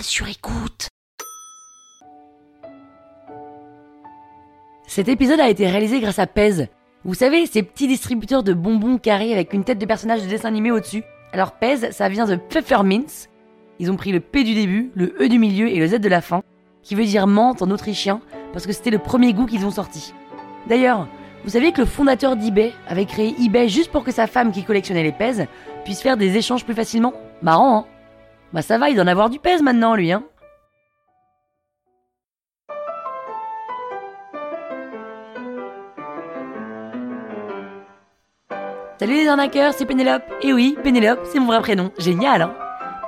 Sur écoute. Cet épisode a été réalisé grâce à Pez. Vous savez, ces petits distributeurs de bonbons carrés avec une tête de personnage de dessin animé au-dessus. Alors Pez, ça vient de Pfefferminz. Ils ont pris le P du début, le E du milieu et le Z de la fin, qui veut dire menthe en autrichien, parce que c'était le premier goût qu'ils ont sorti. D'ailleurs, vous saviez que le fondateur d'eBay avait créé eBay juste pour que sa femme qui collectionnait les pèses puisse faire des échanges plus facilement? Marrant, hein? Bah ça va, il doit en avoir du pèse maintenant, lui, hein Salut les arnaqueurs, c'est Pénélope. Et oui, Pénélope, c'est mon vrai prénom. Génial, hein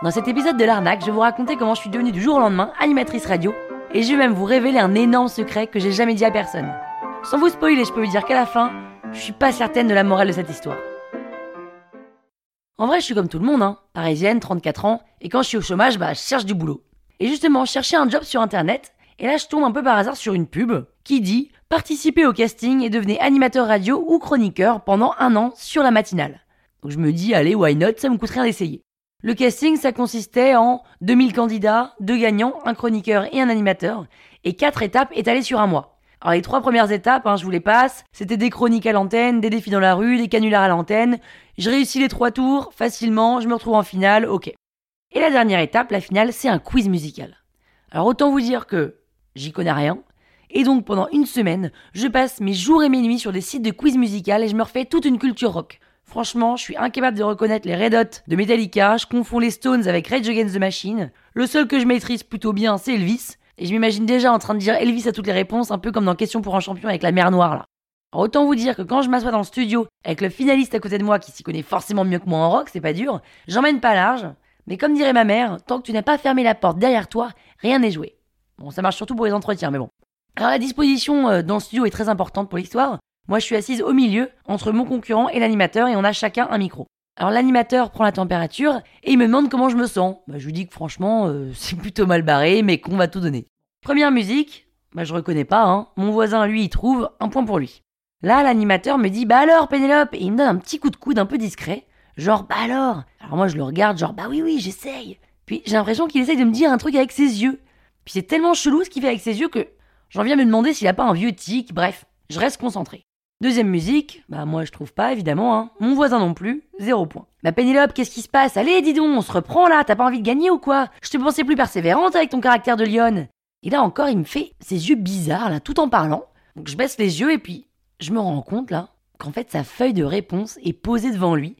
Dans cet épisode de l'arnaque, je vais vous raconter comment je suis devenue du jour au lendemain animatrice radio, et je vais même vous révéler un énorme secret que j'ai jamais dit à personne. Sans vous spoiler, je peux vous dire qu'à la fin, je suis pas certaine de la morale de cette histoire. En vrai, je suis comme tout le monde, hein. Parisienne, 34 ans, et quand je suis au chômage, bah, je cherche du boulot. Et justement, je cherchais un job sur internet, et là, je tombe un peu par hasard sur une pub qui dit Participez au casting et devenez animateur radio ou chroniqueur pendant un an sur la matinale. Donc je me dis, allez, why not, ça me coûte rien d'essayer. Le casting, ça consistait en 2000 candidats, deux gagnants, un chroniqueur et un animateur, et quatre étapes étalées sur un mois. Alors les trois premières étapes, hein, je vous les passe, c'était des chroniques à l'antenne, des défis dans la rue, des canulars à l'antenne. Je réussis les trois tours facilement, je me retrouve en finale, ok. Et la dernière étape, la finale, c'est un quiz musical. Alors autant vous dire que j'y connais rien. Et donc pendant une semaine, je passe mes jours et mes nuits sur des sites de quiz musical et je me refais toute une culture rock. Franchement, je suis incapable de reconnaître les Red Hot de Metallica, je confonds les Stones avec Rage Against the Machine. Le seul que je maîtrise plutôt bien, c'est Elvis. Et je m'imagine déjà en train de dire Elvis à toutes les réponses, un peu comme dans Question pour un champion avec la mer Noire là. Autant vous dire que quand je m'assois dans le studio avec le finaliste à côté de moi qui s'y connaît forcément mieux que moi en rock, c'est pas dur, j'emmène pas large. Mais comme dirait ma mère, tant que tu n'as pas fermé la porte derrière toi, rien n'est joué. Bon, ça marche surtout pour les entretiens, mais bon. Alors la disposition euh, dans le studio est très importante pour l'histoire. Moi je suis assise au milieu, entre mon concurrent et l'animateur, et on a chacun un micro. Alors l'animateur prend la température et il me demande comment je me sens. Bah, je lui dis que franchement, euh, c'est plutôt mal barré, mais qu'on va tout donner. Première musique, bah je reconnais pas, hein. Mon voisin, lui, il trouve un point pour lui. Là, l'animateur me dit Bah alors, Pénélope? Et il me donne un petit coup de coude un peu discret. Genre, bah alors? Alors moi, je le regarde, genre, bah oui, oui, j'essaye. Puis j'ai l'impression qu'il essaye de me dire un truc avec ses yeux. Puis c'est tellement chelou ce qu'il fait avec ses yeux que j'en viens me demander s'il a pas un vieux tic. Bref, je reste concentré. Deuxième musique, bah moi je trouve pas évidemment, hein. Mon voisin non plus, zéro point. Bah Pénélope, qu'est-ce qui se passe? Allez, dis donc, on se reprend là, t'as pas envie de gagner ou quoi? Je te pensais plus persévérante avec ton caractère de lionne. Et là encore, il me fait ses yeux bizarres là, tout en parlant. Donc je baisse les yeux et puis je me rends compte là qu'en fait sa feuille de réponse est posée devant lui,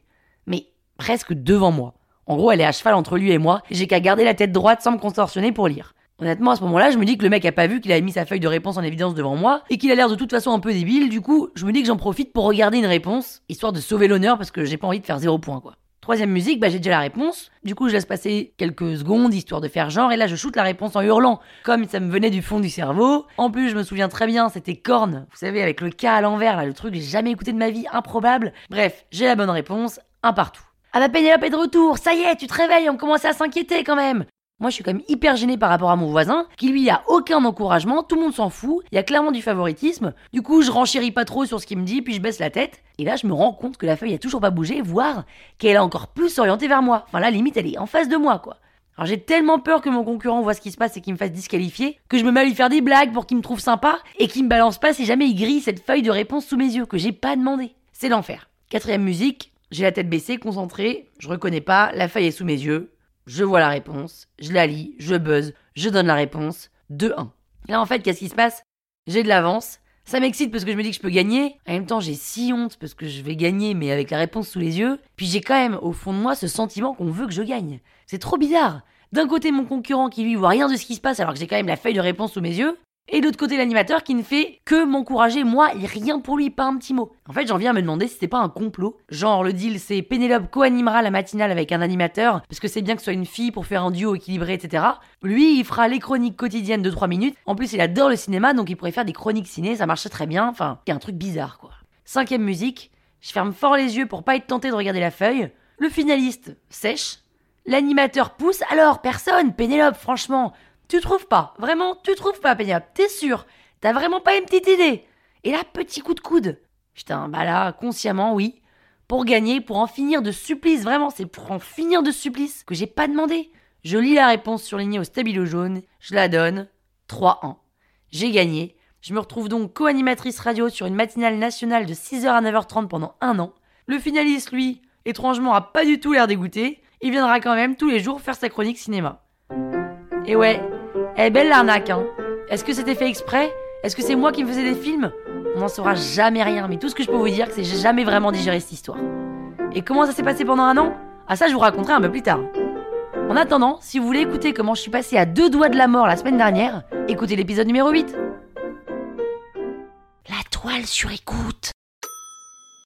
mais presque devant moi. En gros, elle est à cheval entre lui et moi, et j'ai qu'à garder la tête droite sans me contorsionner pour lire. Honnêtement, à ce moment-là, je me dis que le mec a pas vu qu'il avait mis sa feuille de réponse en évidence devant moi et qu'il a l'air de toute façon un peu débile. Du coup, je me dis que j'en profite pour regarder une réponse, histoire de sauver l'honneur parce que j'ai pas envie de faire zéro point, quoi. Troisième musique, bah j'ai déjà la réponse. Du coup, je laisse passer quelques secondes histoire de faire genre, et là je shoot la réponse en hurlant, comme ça me venait du fond du cerveau. En plus, je me souviens très bien, c'était corne, vous savez, avec le K à l'envers, là, le truc que j'ai jamais écouté de ma vie, improbable. Bref, j'ai la bonne réponse, un partout. Ah bah Pénélope est de retour, ça y est, tu te réveilles, on commence à s'inquiéter quand même. Moi, je suis quand même hyper gênée par rapport à mon voisin, qui lui a aucun encouragement, tout le monde s'en fout, il y a clairement du favoritisme. Du coup, je renchéris pas trop sur ce qu'il me dit, puis je baisse la tête. Et là, je me rends compte que la feuille a toujours pas bougé, voire qu'elle est encore plus orientée vers moi. Enfin, là, limite, elle est en face de moi, quoi. Alors j'ai tellement peur que mon concurrent voit ce qui se passe et qu'il me fasse disqualifier, que je me mets à lui faire des blagues pour qu'il me trouve sympa et qu'il me balance pas si jamais il grille cette feuille de réponse sous mes yeux que j'ai pas demandé. C'est l'enfer. Quatrième musique, j'ai la tête baissée, concentrée, je reconnais pas, la feuille est sous mes yeux, je vois la réponse, je la lis, je buzz, je donne la réponse, 2-1. Là en fait, qu'est-ce qui se passe? J'ai de l'avance, ça m'excite parce que je me dis que je peux gagner, en même temps j'ai si honte parce que je vais gagner mais avec la réponse sous les yeux, puis j'ai quand même au fond de moi ce sentiment qu'on veut que je gagne. C'est trop bizarre. D'un côté mon concurrent qui lui voit rien de ce qui se passe alors que j'ai quand même la feuille de réponse sous mes yeux, et de l'autre côté, l'animateur qui ne fait que m'encourager, moi, et rien pour lui, pas un petit mot. En fait, j'en viens à me demander si c'était pas un complot. Genre, le deal, c'est Pénélope co-animera la matinale avec un animateur, parce que c'est bien que ce soit une fille pour faire un duo équilibré, etc. Lui, il fera les chroniques quotidiennes de 3 minutes. En plus, il adore le cinéma, donc il pourrait faire des chroniques ciné, ça marcherait très bien. Enfin, il y un truc bizarre, quoi. Cinquième musique, je ferme fort les yeux pour pas être tenté de regarder la feuille. Le finaliste sèche. L'animateur pousse. Alors, personne, Pénélope, franchement, tu trouves pas Vraiment, tu trouves pas, Pénélope T'es sûr T'as vraiment pas une petite idée Et là, petit coup de coude. Putain, bah là, consciemment, oui. Pour gagner, pour en finir de supplice, vraiment, c'est pour en finir de supplice que j'ai pas demandé. Je lis la réponse surlignée au stabilo jaune, je la donne 3-1. J'ai gagné. Je me retrouve donc co-animatrice radio sur une matinale nationale de 6h à 9h30 pendant un an. Le finaliste, lui, étrangement, a pas du tout l'air dégoûté. Il viendra quand même tous les jours faire sa chronique cinéma. Et ouais, est belle l'arnaque, hein. Est-ce que c'était fait exprès? Est-ce que c'est moi qui me faisais des films? On n'en saura jamais rien, mais tout ce que je peux vous dire, c'est que j'ai jamais vraiment digéré cette histoire. Et comment ça s'est passé pendant un an? Ah ça, je vous raconterai un peu plus tard. En attendant, si vous voulez écouter comment je suis passé à deux doigts de la mort la semaine dernière, écoutez l'épisode numéro 8. La toile sur écoute